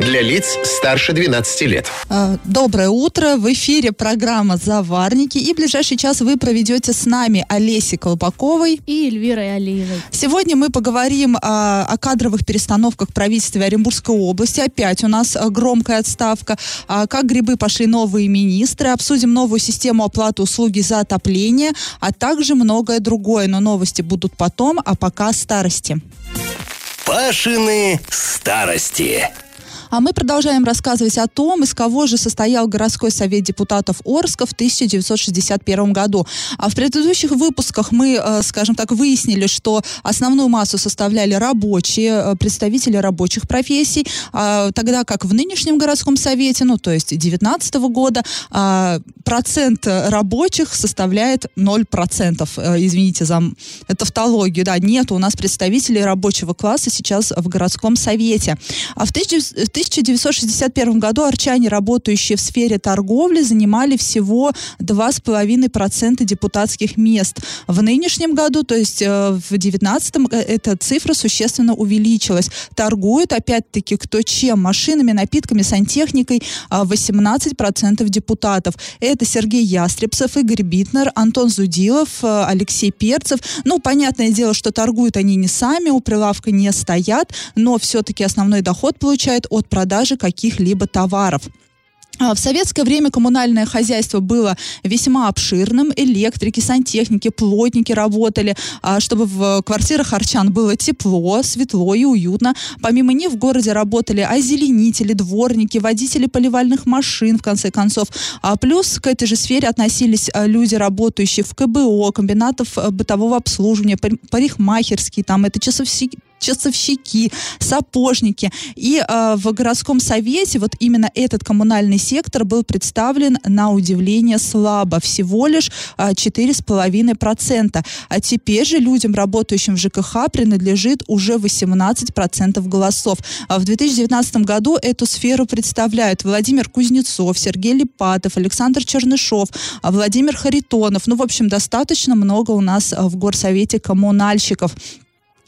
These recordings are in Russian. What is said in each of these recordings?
Для лиц старше 12 лет. Э, Доброе утро. В эфире программа «Заварники». И ближайший час вы проведете с нами Олесей Колпаковой. и Эльвирой Алиевой. Сегодня мы поговорим а, о кадровых перестановках в правительстве Оренбургской области. Опять у нас а, громкая отставка. А, как грибы пошли новые министры. Обсудим новую систему оплаты услуги за отопление, а также многое другое. Но новости будут потом, а пока старости. Пашины старости. А мы продолжаем рассказывать о том, из кого же состоял городской совет депутатов Орска в 1961 году. А в предыдущих выпусках мы, э, скажем так, выяснили, что основную массу составляли рабочие, э, представители рабочих профессий, а, тогда как в нынешнем городском совете, ну то есть 2019 года, а, процент рабочих составляет 0%. Э, Извините за тавтологию, да, нет у нас представителей рабочего класса сейчас в городском совете. А в 1900 в 1961 году арчане, работающие в сфере торговли, занимали всего 2,5% депутатских мест. В нынешнем году, то есть э, в 2019 эта цифра существенно увеличилась. Торгуют, опять-таки, кто чем? Машинами, напитками, сантехникой а, 18% депутатов. Это Сергей Ястребцев, Игорь Битнер, Антон Зудилов, э, Алексей Перцев. Ну, понятное дело, что торгуют они не сами, у прилавка не стоят, но все-таки основной доход получают от продажи каких-либо товаров. А, В советское время коммунальное хозяйство было весьма обширным. Электрики, сантехники, плотники работали, а, чтобы в квартирах арчан было тепло, светло и уютно. Помимо них в городе работали озеленители, дворники, водители поливальных машин, в конце концов. А Плюс к этой же сфере относились люди, работающие в КБО, комбинатов а, бытового обслуживания, пари- парикмахерские, там это часовщики, часовщики, сапожники. И э, в городском совете вот именно этот коммунальный сектор был представлен на удивление слабо, всего лишь э, 4,5%. А теперь же людям, работающим в ЖКХ, принадлежит уже 18% голосов. А в 2019 году эту сферу представляют Владимир Кузнецов, Сергей Липатов, Александр Чернышов, а Владимир Харитонов. Ну, в общем, достаточно много у нас а, в горсовете коммунальщиков.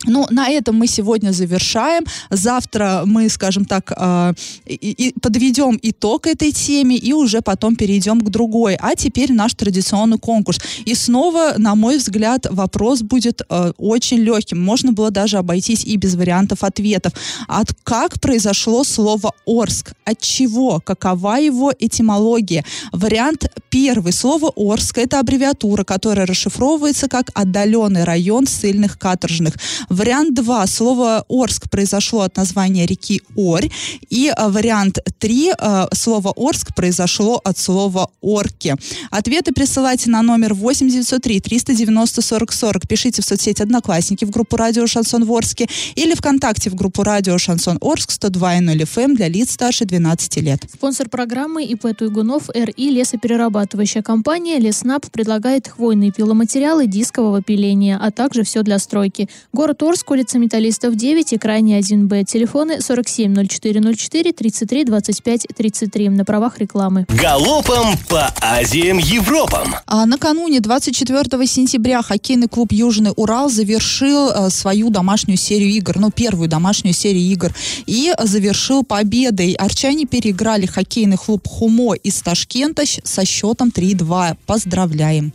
Ну, на этом мы сегодня завершаем. Завтра мы, скажем так, э, и- и подведем итог этой теме и уже потом перейдем к другой. А теперь наш традиционный конкурс. И снова, на мой взгляд, вопрос будет э, очень легким. Можно было даже обойтись и без вариантов ответов. От как произошло слово Орск? От чего? Какова его этимология? Вариант первый. Слово Орск – это аббревиатура, которая расшифровывается как «отдаленный район ссыльных каторжных». Вариант 2. Слово Орск произошло от названия реки Орь. И э, вариант 3. э, Слово Орск произошло от слова орки. Ответы присылайте на номер 8903 390 40 40. Пишите в соцсети Одноклассники в группу Радио Шансон в Орске или ВКонтакте в группу Радио Шансон Орск 102.0 FM для лиц старше 12 лет. Спонсор программы ИП Туйгунов РИ лесоперерабатывающая компания Леснаб предлагает хвойные пиломатериалы дискового пиления, а также все для стройки. Город Орск, улица Металлистов 9 и крайний 1Б. Телефоны 470404 33 25 33 на правах рекламы. Галопом по Азиям Европам. А накануне 24 сентября хоккейный клуб Южный Урал завершил э, свою домашнюю серию игр, ну первую домашнюю серию игр, и завершил победой. Арчане переиграли хоккейный клуб Хумо из Ташкента со счетом 3-2. Поздравляем.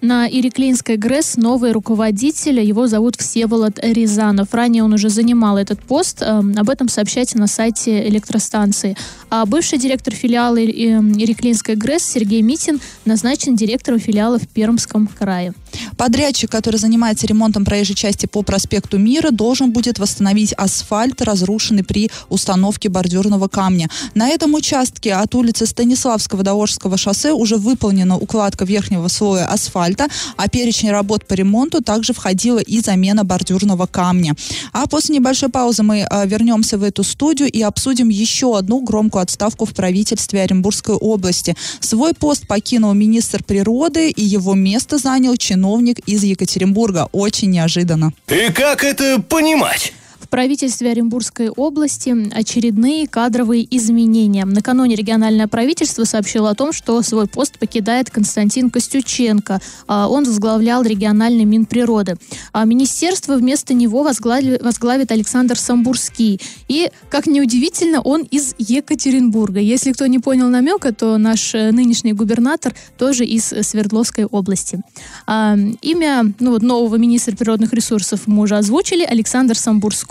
На Иреклинской ГРЭС новый руководитель, его зовут Всеволод Рязанов. Ранее он уже занимал этот пост, эм, об этом сообщайте на сайте электростанции. А бывший директор филиала Иреклинской ГРЭС Сергей Митин назначен директором филиала в Пермском крае. Подрядчик, который занимается ремонтом проезжей части по проспекту Мира, должен будет восстановить асфальт, разрушенный при установке бордюрного камня. На этом участке от улицы Станиславского до Орского шоссе уже выполнена укладка верхнего слоя асфальта, а перечень работ по ремонту также входила и замена бордюрного камня. А после небольшой паузы мы э, вернемся в эту студию и обсудим еще одну громкую отставку в правительстве Оренбургской области. Свой пост покинул министр природы, и его место занял чиновник из Екатеринбурга. Очень неожиданно. И как это понимать? В правительстве Оренбургской области очередные кадровые изменения. Накануне региональное правительство сообщило о том, что свой пост покидает Константин Костюченко. А, он возглавлял региональный Минприроды. А министерство вместо него возглавит, Александр Самбурский. И, как неудивительно, он из Екатеринбурга. Если кто не понял намека, то наш э, нынешний губернатор тоже из Свердловской области. А, имя ну, вот, нового министра природных ресурсов мы уже озвучили, Александр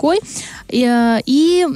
Самбурской. И, э, и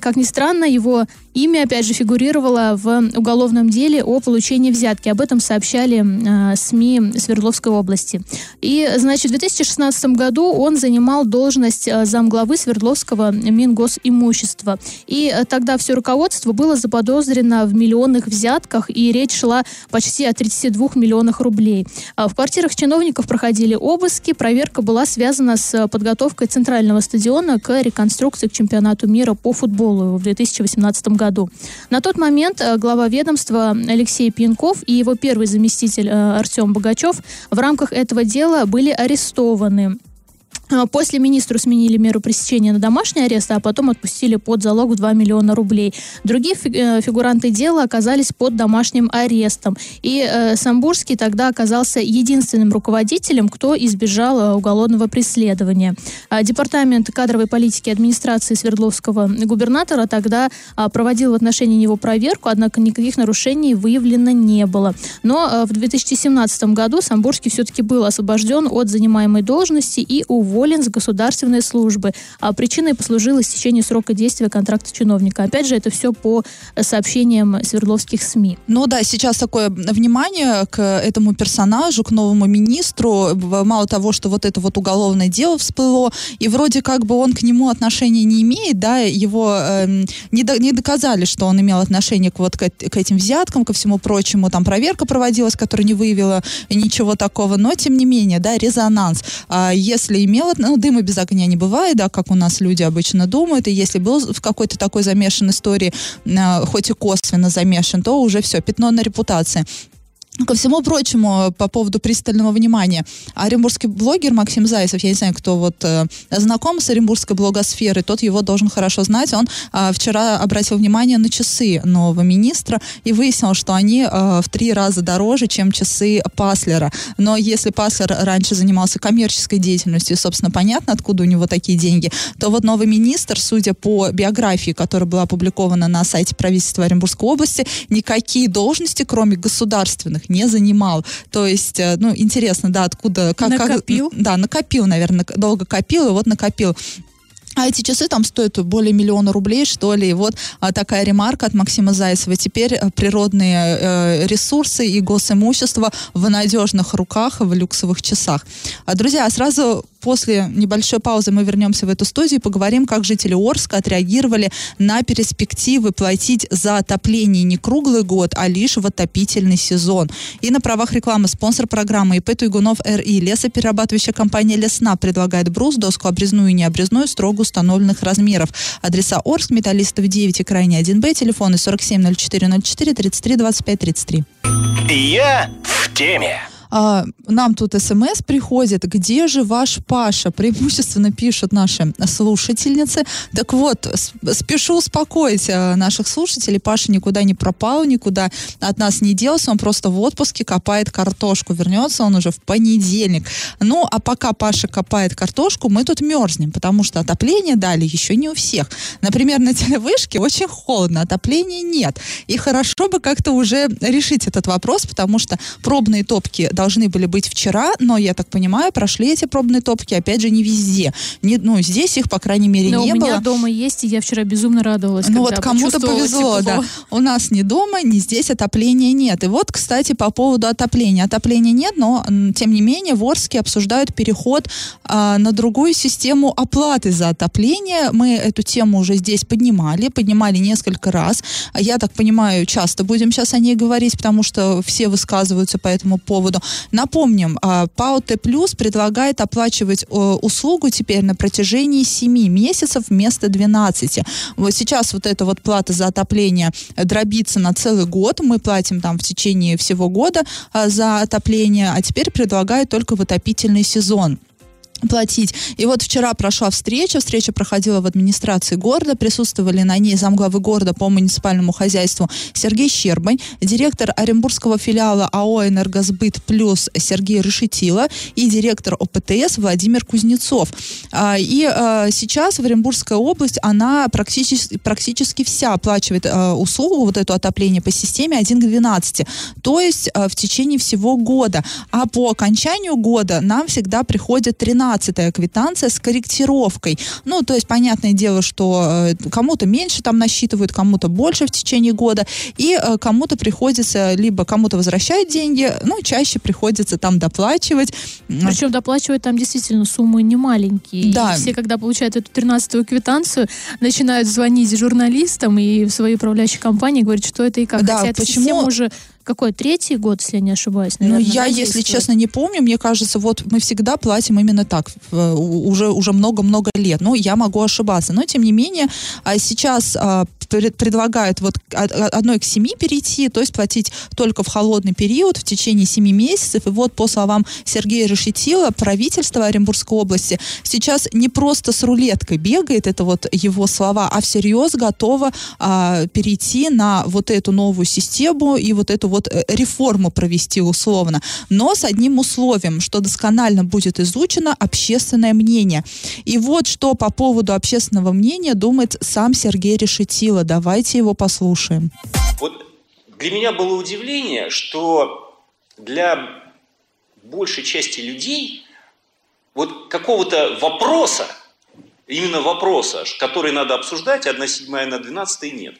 как ни странно, его имя, опять же, фигурировало в уголовном деле о получении взятки. Об этом сообщали э, СМИ Свердловской области. И, значит, в 2016 году он занимал должность э, замглавы Свердловского Мингосимущества. И э, тогда все руководство было заподозрено в миллионных взятках, и речь шла почти о 32 миллионах рублей. В квартирах чиновников проходили обыски, проверка была связана с подготовкой центрального стадиона к реконструкции к чемпионату мира по футболу в 2018 году. На тот момент э, глава ведомства Алексей Пьянков и его первый заместитель э, Артем Богачев в рамках этого дела были арестованы. А, после министру сменили меру пресечения на домашний арест, а потом отпустили под залог в 2 миллиона рублей. Другие э, фигуранты дела оказались под домашним арестом. И э, Самбурский тогда оказался единственным руководителем, кто избежал э, уголовного преследования. А Департамент кадровой политики администрации Свердловского губернатора тогда а, проводил в отношении него проверку, однако никаких нарушений выявлено не было. Но э, в 2017 году Самбурский все-таки был освобожден от занимаемой должности и уволен уволен с государственной службы. А причиной послужило истечение срока действия контракта чиновника. Опять же, это все по сообщениям свердловских СМИ. Ну да, сейчас такое внимание к этому персонажу, к новому министру. Мало того, что вот это вот уголовное дело всплыло, и вроде как бы он к нему отношения не имеет, да, его э, не, до, не доказали, что он имел отношение к вот к, к этим взяткам, ко всему прочему. Там проверка проводилась, которая не выявила ничего такого, но тем не менее, да, резонанс. А если имел вот, ну, дыма без огня не бывает, да, как у нас люди обычно думают, и если был в какой-то такой замешан истории, э, хоть и косвенно замешан, то уже все, пятно на репутации. Ко всему прочему, по поводу пристального внимания, оренбургский блогер Максим Зайцев, я не знаю, кто вот э, знаком с оренбургской блогосферой, тот его должен хорошо знать. Он э, вчера обратил внимание на часы нового министра и выяснил, что они э, в три раза дороже, чем часы Паслера. Но если Паслер раньше занимался коммерческой деятельностью, собственно, понятно, откуда у него такие деньги, то вот новый министр, судя по биографии, которая была опубликована на сайте правительства Оренбургской области, никакие должности, кроме государственных, не занимал. То есть, э, ну, интересно, да, откуда... Как, накопил? Как, да, накопил, наверное, долго копил, и вот накопил. А эти часы там стоят более миллиона рублей, что ли. И вот а, такая ремарка от Максима Зайцева. Теперь э, природные э, ресурсы и госимущество в надежных руках в люксовых часах. А, друзья, сразу после небольшой паузы мы вернемся в эту студию и поговорим, как жители Орска отреагировали на перспективы платить за отопление не круглый год, а лишь в отопительный сезон. И на правах рекламы спонсор программы ИП Туйгунов РИ лесоперерабатывающая компания Лесна предлагает брус, доску обрезную и необрезную строго установленных размеров. Адреса Орск, Металлистов 9 и крайне 1Б, телефоны 470404 33 25 33. Я в теме а, нам тут смс приходит, где же ваш Паша? Преимущественно пишут наши слушательницы. Так вот, спешу успокоить а, наших слушателей. Паша никуда не пропал, никуда от нас не делся. Он просто в отпуске копает картошку. Вернется он уже в понедельник. Ну, а пока Паша копает картошку, мы тут мерзнем, потому что отопление дали еще не у всех. Например, на телевышке очень холодно, отопления нет. И хорошо бы как-то уже решить этот вопрос, потому что пробные топки должны были быть вчера, но, я так понимаю, прошли эти пробные топки, опять же, не везде. Не, ну, здесь их, по крайней мере, но не было. у меня дома есть, и я вчера безумно радовалась. Ну вот кому-то повезло, тепло. да. У нас ни дома, ни здесь отопления нет. И вот, кстати, по поводу отопления. Отопления нет, но, тем не менее, в Орске обсуждают переход а, на другую систему оплаты за отопление. Мы эту тему уже здесь поднимали, поднимали несколько раз. Я так понимаю, часто будем сейчас о ней говорить, потому что все высказываются по этому поводу. Напомним, а, ПАО Т+, предлагает оплачивать услугу теперь на протяжении 7 месяцев вместо 12. Вот сейчас вот эта вот плата за отопление дробится на целый год. Мы платим там в течение всего года а, за отопление, а теперь предлагают только в отопительный сезон. Платить. И вот вчера прошла встреча, встреча проходила в администрации города, присутствовали на ней замглавы города по муниципальному хозяйству Сергей Щербань, директор Оренбургского филиала АО «Энергосбыт плюс» Сергей Решетила и директор ОПТС Владимир Кузнецов. А, и а, сейчас в Оренбургская область, она практически, практически вся оплачивает а, услугу, вот эту отопление по системе 1 к 12, то есть в течение всего года. А по окончанию года нам всегда приходит 13 15 квитанция с корректировкой. Ну, то есть, понятное дело, что э, кому-то меньше там насчитывают, кому-то больше в течение года, и э, кому-то приходится, либо кому-то возвращать деньги, ну, чаще приходится там доплачивать. Причем доплачивать там действительно суммы не маленькие. Да. И все, когда получают эту 13-ю квитанцию, начинают звонить журналистам и в своей управляющей компании говорить, что это и как. Да, Хотя почему? уже какой третий год, если я не ошибаюсь, наверное. Ну, я, если честно, не помню. Мне кажется, вот мы всегда платим именно так. Уже, уже много-много лет. Ну, я могу ошибаться. Но, тем не менее, а сейчас а, предлагают вот одной к семи перейти, то есть платить только в холодный период в течение семи месяцев. И вот, по словам Сергея Решетила, правительство Оренбургской области сейчас не просто с рулеткой бегает, это вот его слова, а всерьез готово а, перейти на вот эту новую систему и вот эту вот вот э, реформу провести условно, но с одним условием, что досконально будет изучено общественное мнение. И вот что по поводу общественного мнения думает сам Сергей Решетило. Давайте его послушаем. Вот для меня было удивление, что для большей части людей вот какого-то вопроса, именно вопроса, который надо обсуждать, одна седьмая на двенадцатой нет.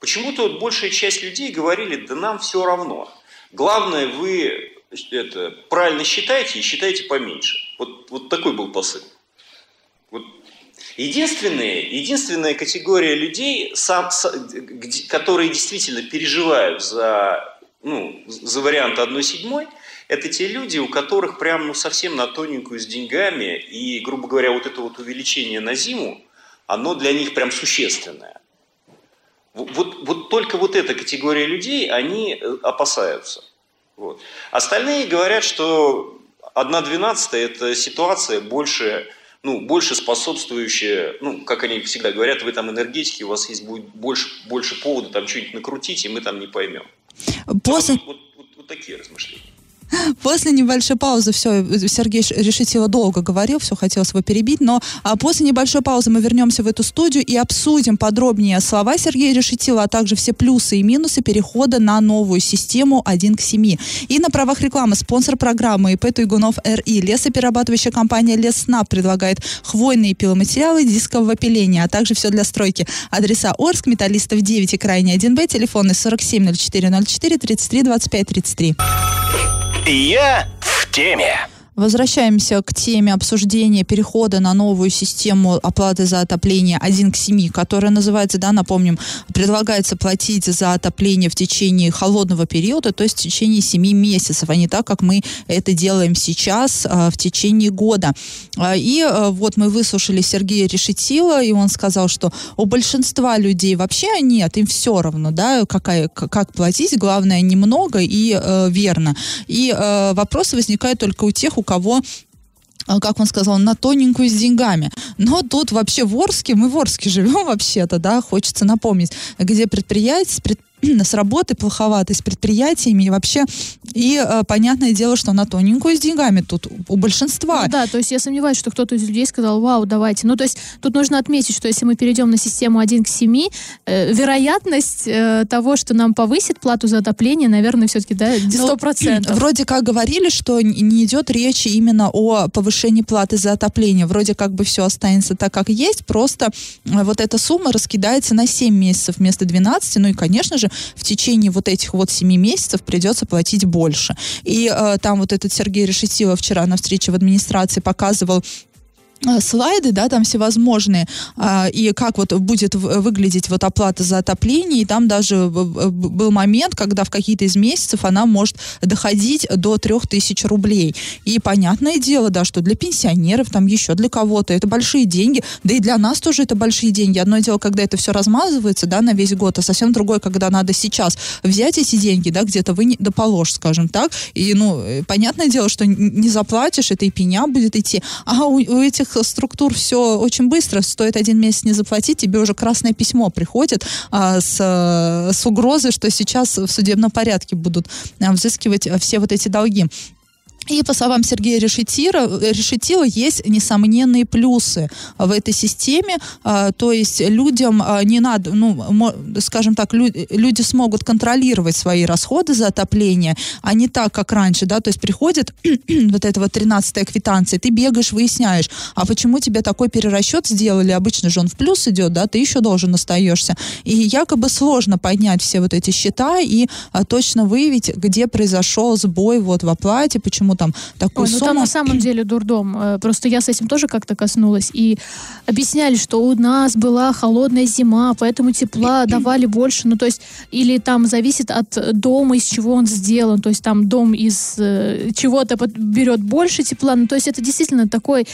Почему-то большая часть людей говорили, да нам все равно. Главное, вы это, правильно считаете и считайте поменьше. Вот, вот такой был посыл. Вот. Единственная, единственная категория людей, сам, которые действительно переживают за, ну, за вариант 1 седьмой, это те люди, у которых прям ну, совсем на тоненькую с деньгами, и, грубо говоря, вот это вот увеличение на зиму, оно для них прям существенное. Вот, вот только вот эта категория людей, они э, опасаются. Вот. Остальные говорят, что 1-12 это ситуация больше, ну, больше способствующая, ну, как они всегда говорят, вы там энергетики, у вас есть будет больше, больше повода там что-нибудь накрутить, и мы там не поймем. После... Вот, вот, вот, вот такие размышления. После небольшой паузы, все, Сергей Решетило долго говорил, все хотелось его перебить, но а, после небольшой паузы мы вернемся в эту студию и обсудим подробнее слова Сергея Решетила, а также все плюсы и минусы перехода на новую систему 1 к 7. И на правах рекламы спонсор программы ИП Туйгунов РИ. Лесоперерабатывающая компания Леснаб предлагает хвойные пиломатериалы дискового пиления, а также все для стройки. Адреса Орск, Металлистов 9 и Крайний 1Б, телефоны 47 04 04 33 25 33. Я в теме. Возвращаемся к теме обсуждения перехода на новую систему оплаты за отопление 1 к 7, которая называется, да, напомним, предлагается платить за отопление в течение холодного периода, то есть в течение 7 месяцев, а не так, как мы это делаем сейчас а, в течение года. А, и а, вот мы выслушали Сергея Решетила, и он сказал, что у большинства людей вообще нет, им все равно, да, какая, как платить, главное немного и верно. И вопросы возникают только у тех, у кого а, как он сказал, на тоненькую с деньгами. Но тут вообще в Орске, мы в Орске живем вообще-то, да, хочется напомнить, где предприятие, с работы плоховато, с предприятиями и вообще. И э, понятное дело, что на тоненькую с деньгами тут у большинства. Ну, да, то есть я сомневаюсь, что кто-то из людей сказал, вау, давайте. Ну, то есть тут нужно отметить, что если мы перейдем на систему 1 к 7, э, вероятность э, того, что нам повысит плату за отопление, наверное, все-таки, да, 100%. Ну, вроде как говорили, что не идет речи именно о повышении платы за отопление. Вроде как бы все останется так, как есть, просто э, вот эта сумма раскидается на 7 месяцев вместо 12. Ну и, конечно же, же в течение вот этих вот семи месяцев придется платить больше. И э, там вот этот Сергей Решетилов вчера на встрече в администрации показывал слайды, да, там всевозможные, а, и как вот будет выглядеть вот оплата за отопление, и там даже был момент, когда в какие-то из месяцев она может доходить до 3000 рублей. И понятное дело, да, что для пенсионеров, там еще для кого-то это большие деньги, да и для нас тоже это большие деньги. Одно дело, когда это все размазывается, да, на весь год, а совсем другое, когда надо сейчас взять эти деньги, да, где-то вы не доположь, скажем так, и, ну, э, понятное дело, что не заплатишь, это и пеня будет идти, а у, у этих структур все очень быстро. Стоит один месяц не заплатить, тебе уже красное письмо приходит а, с, с угрозой, что сейчас в судебном порядке будут а, взыскивать все вот эти долги. И по словам Сергея Решетира, Решетила, есть несомненные плюсы в этой системе. А, то есть людям а, не надо, ну, скажем так, люди смогут контролировать свои расходы за отопление, а не так, как раньше, да, то есть приходит вот эта вот 13-я квитанция, ты бегаешь, выясняешь, а почему тебе такой перерасчет сделали, обычно же он в плюс идет, да, ты еще должен остаешься. И якобы сложно поднять все вот эти счета и а, точно выявить, где произошел сбой вот в оплате, почему там такую Ой, ну сумму. там на самом деле дурдом. Э, просто я с этим тоже как-то коснулась. И объясняли, что у нас была холодная зима, поэтому тепла давали больше. Ну, то есть, или там зависит от дома, из чего он сделан. То есть, там дом из э, чего-то берет больше тепла. Ну, то есть, это действительно такой...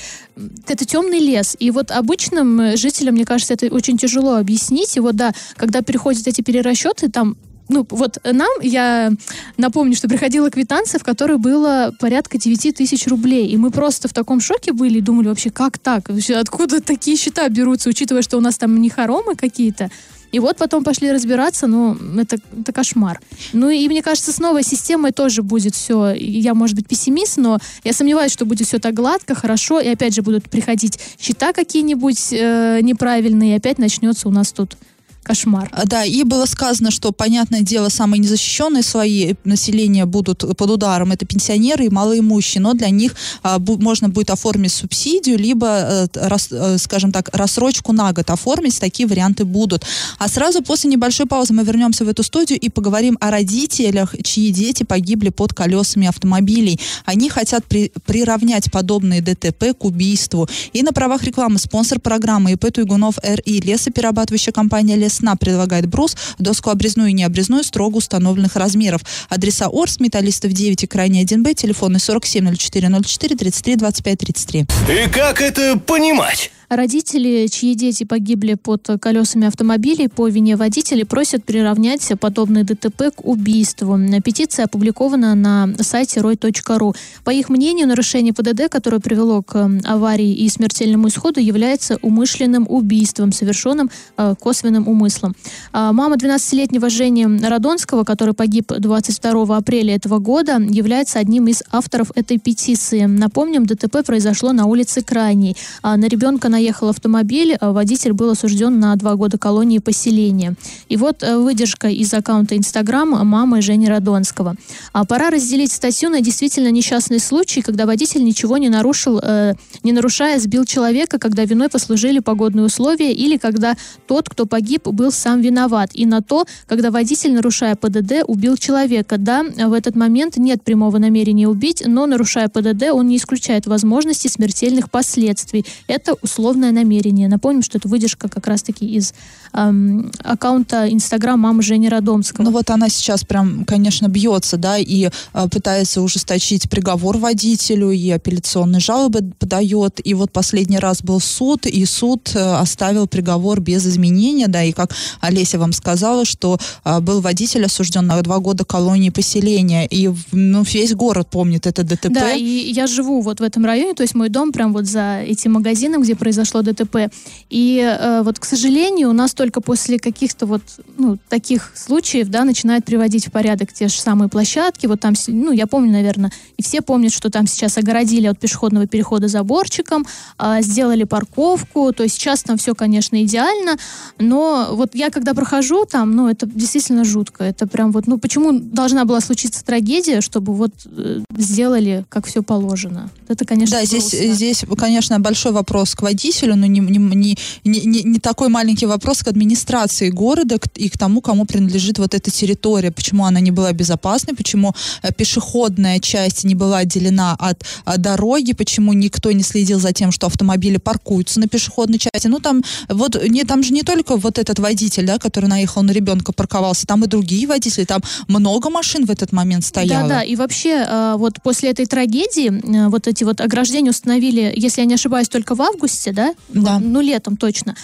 Это темный лес. И вот обычным жителям, мне кажется, это очень тяжело объяснить. И вот, да, когда переходят эти перерасчеты, там ну, вот нам, я напомню, что приходила квитанция, в которой было порядка 9 тысяч рублей. И мы просто в таком шоке были и думали вообще, как так? Откуда такие счета берутся, учитывая, что у нас там не хоромы какие-то. И вот потом пошли разбираться, ну, это, это кошмар. Ну, и мне кажется, с новой системой тоже будет все. Я, может быть, пессимист, но я сомневаюсь, что будет все так гладко, хорошо. И опять же будут приходить счета какие-нибудь э, неправильные, и опять начнется у нас тут Кошмар. А, да, и было сказано, что, понятное дело, самые незащищенные слои населения будут под ударом. Это пенсионеры и малоимущие, но для них а, бу- можно будет оформить субсидию, либо, а, рас, а, скажем так, рассрочку на год оформить. Такие варианты будут. А сразу после небольшой паузы мы вернемся в эту студию и поговорим о родителях, чьи дети погибли под колесами автомобилей. Они хотят при, приравнять подобные ДТП к убийству. И на правах рекламы спонсор программы ИП Туйгунов РИ, лесоперерабатывающая компания «Лес Весна предлагает брус, доску обрезную и необрезную строго установленных размеров. Адреса Орс, Металлистов 9 и крайне 1Б, телефоны 47 04 04 33 25 33. И как это понимать? Родители, чьи дети погибли под колесами автомобилей по вине водителей, просят приравнять подобные ДТП к убийству. Петиция опубликована на сайте roy.ru. По их мнению, нарушение ПДД, которое привело к аварии и смертельному исходу, является умышленным убийством, совершенным э, косвенным умыслом. А мама 12-летнего Жени Радонского, который погиб 22 апреля этого года, является одним из авторов этой петиции. Напомним, ДТП произошло на улице Крайней. А на ребенка наехал автомобиль, а водитель был осужден на два года колонии поселения. И вот э, выдержка из аккаунта Инстаграм мамы Жени Радонского. А пора разделить статью на действительно несчастный случай, когда водитель ничего не нарушил, э, не нарушая, сбил человека, когда виной послужили погодные условия или когда тот, кто погиб, был сам виноват. И на то, когда водитель, нарушая ПДД, убил человека. Да, в этот момент нет прямого намерения убить, но нарушая ПДД, он не исключает возможности смертельных последствий. Это условие условное намерение. Напомним, что это выдержка как раз-таки из эм, аккаунта Инстаграм мамы Жени Радомского. Ну вот она сейчас прям, конечно, бьется, да, и э, пытается ужесточить приговор водителю, и апелляционные жалобы подает. И вот последний раз был суд, и суд э, оставил приговор без изменения, да, и как Олеся вам сказала, что э, был водитель осужден на два года колонии поселения, и ну, весь город помнит это ДТП. Да, и я живу вот в этом районе, то есть мой дом прям вот за этим магазином, где произошло произошло ДТП. И э, вот, к сожалению, у нас только после каких-то вот ну, таких случаев, да, начинают приводить в порядок те же самые площадки. Вот там, ну, я помню, наверное, и все помнят, что там сейчас огородили от пешеходного перехода заборчиком, э, сделали парковку. То есть сейчас там все, конечно, идеально, но вот я когда прохожу там, ну, это действительно жутко. Это прям вот, ну, почему должна была случиться трагедия, чтобы вот э, сделали, как все положено? Это, конечно, Да, здесь, здесь, конечно, большой вопрос к водителям водителю, но не, не, не, не, не такой маленький вопрос к администрации города и к тому, кому принадлежит вот эта территория, почему она не была безопасной, почему э, пешеходная часть не была отделена от, от дороги, почему никто не следил за тем, что автомобили паркуются на пешеходной части. Ну, там, вот, не, там же не только вот этот водитель, да, который наехал на ребенка, парковался, там и другие водители, там много машин в этот момент стояло. Да, да, и вообще, э, вот после этой трагедии, э, вот эти вот ограждения установили, если я не ошибаюсь, только в августе, да? Да. Ну, летом точно.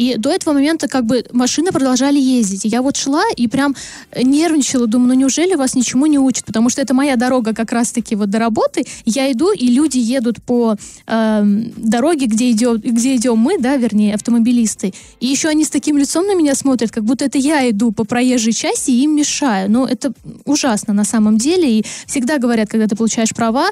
И до этого момента как бы машины продолжали ездить. Я вот шла и прям нервничала, думаю, ну неужели вас ничему не учат? Потому что это моя дорога как раз-таки вот до работы. Я иду, и люди едут по э, дороге, где идем, где идем мы, да, вернее, автомобилисты. И еще они с таким лицом на меня смотрят, как будто это я иду по проезжей части и им мешаю. Но это ужасно на самом деле. И всегда говорят, когда ты получаешь права,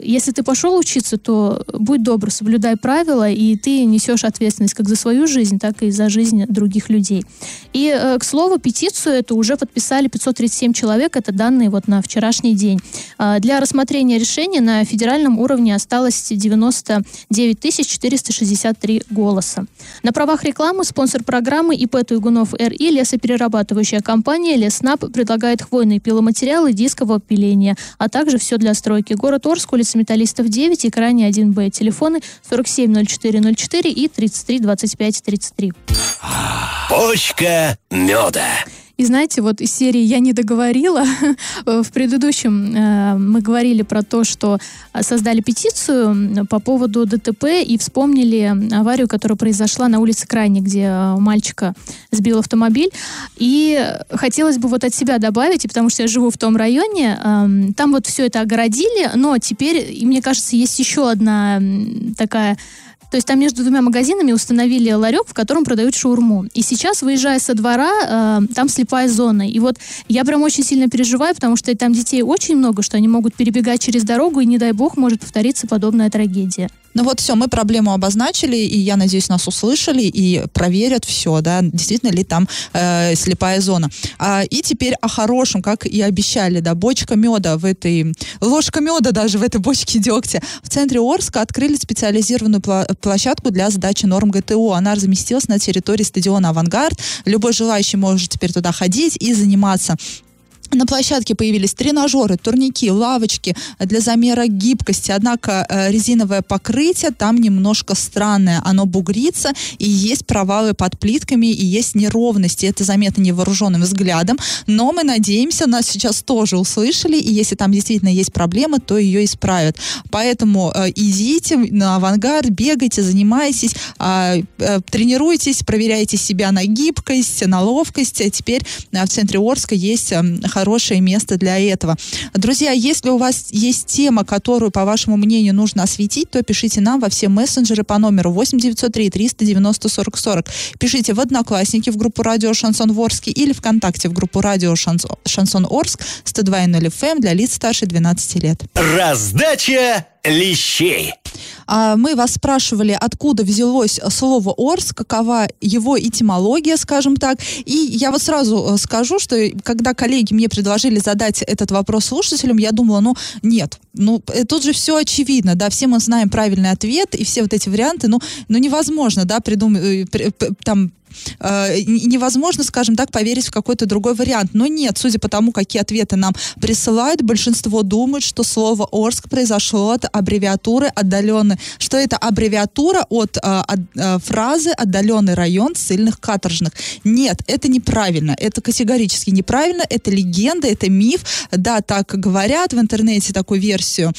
если ты пошел учиться, то будь добр, соблюдай правила, и ты несешь ответственность как за свою жизнь, так и за жизнь других людей. И, э, к слову, петицию эту уже подписали 537 человек, это данные вот на вчерашний день. А, для рассмотрения решения на федеральном уровне осталось 99 463 голоса. На правах рекламы спонсор программы ИП Туйгунов РИ лесоперерабатывающая компания Леснаб предлагает хвойные пиломатериалы дискового пиления, а также все для стройки. Город Орск, улица Металлистов 9, экране 1Б. Телефоны 470404 и 33 25 33. Почка меда. И знаете, вот из серии «Я не договорила» в предыдущем э, мы говорили про то, что создали петицию по поводу ДТП и вспомнили аварию, которая произошла на улице Крайне, где э, мальчика сбил автомобиль. И хотелось бы вот от себя добавить, потому что я живу в том районе, э, там вот все это огородили, но теперь, и мне кажется, есть еще одна такая то есть там между двумя магазинами установили ларек, в котором продают шаурму. И сейчас, выезжая со двора, э, там слепая зона. И вот я прям очень сильно переживаю, потому что там детей очень много, что они могут перебегать через дорогу, и не дай бог может повториться подобная трагедия. Ну вот все, мы проблему обозначили, и я надеюсь, нас услышали и проверят все, да, действительно ли там э, слепая зона. А, и теперь о хорошем, как и обещали, да, бочка меда в этой, ложка меда даже в этой бочке дегтя. В центре Орска открыли специализированную площадку для сдачи норм ГТО. Она разместилась на территории стадиона «Авангард». Любой желающий может теперь туда ходить и заниматься на площадке появились тренажеры, турники, лавочки для замера гибкости. Однако э, резиновое покрытие там немножко странное. Оно бугрится, и есть провалы под плитками, и есть неровности. Это заметно невооруженным взглядом. Но мы надеемся, нас сейчас тоже услышали, и если там действительно есть проблема, то ее исправят. Поэтому э, идите на авангард, бегайте, занимайтесь, э, э, тренируйтесь, проверяйте себя на гибкость, на ловкость. А теперь в центре Орска есть э, хорошее место для этого. Друзья, если у вас есть тема, которую, по вашему мнению, нужно осветить, то пишите нам во все мессенджеры по номеру 8903 390 40 40. Пишите в Одноклассники в группу Радио Шансон Ворске или ВКонтакте в группу Радио Шансон Орск 102.0 FM для лиц старше 12 лет. Раздача лещей. А, мы вас спрашивали, откуда взялось слово Орск, какова его этимология, скажем так. И я вот сразу э, скажу, что когда коллеги мне предложили задать этот вопрос слушателям, я думала, ну, нет, ну, э, тут же все очевидно, да, все мы знаем правильный ответ, и все вот эти варианты, ну, ну невозможно, да, придумать, э, там, э, невозможно, скажем так, поверить в какой-то другой вариант. Но нет, судя по тому, какие ответы нам присылают, большинство думает, что слово Орск произошло от аббревиатуры отдаленный, что это аббревиатура от, э, э, фразы отдаленный район ссыльных каторжных. Нет, это неправильно, это категорически неправильно, это легенда, это миф. Да, так говорят в интернете такую версию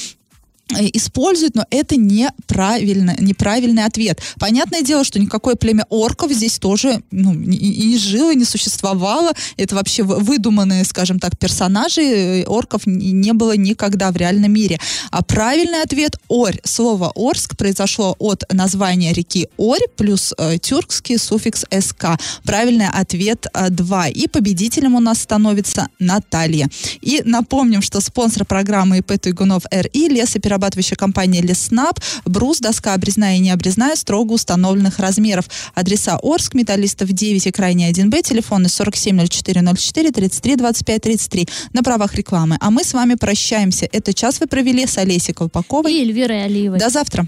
используют, но это неправильно, неправильный ответ. Понятное дело, что никакое племя орков здесь тоже ну, и не жило, не существовало. Это вообще выдуманные, скажем так, персонажи. Э, орков не было никогда в реальном мире. А правильный ответ – Орь. Слово Орск произошло от названия реки Орь плюс э, тюркский суффикс СК. Правильный ответ э, 2. И победителем у нас становится Наталья. И напомним, что спонсор программы ИП Туйгунов РИ лесоперерабатывающая перерабатывающая компания Леснаб, брус, доска обрезная и необрезная строго установленных размеров. Адреса Орск, Металлистов 9 и крайне 1Б, телефоны 470404 33 25 33 на правах рекламы. А мы с вами прощаемся. Этот час вы провели с Олесей Колпаковой и Эльвирой Алиевой. До завтра.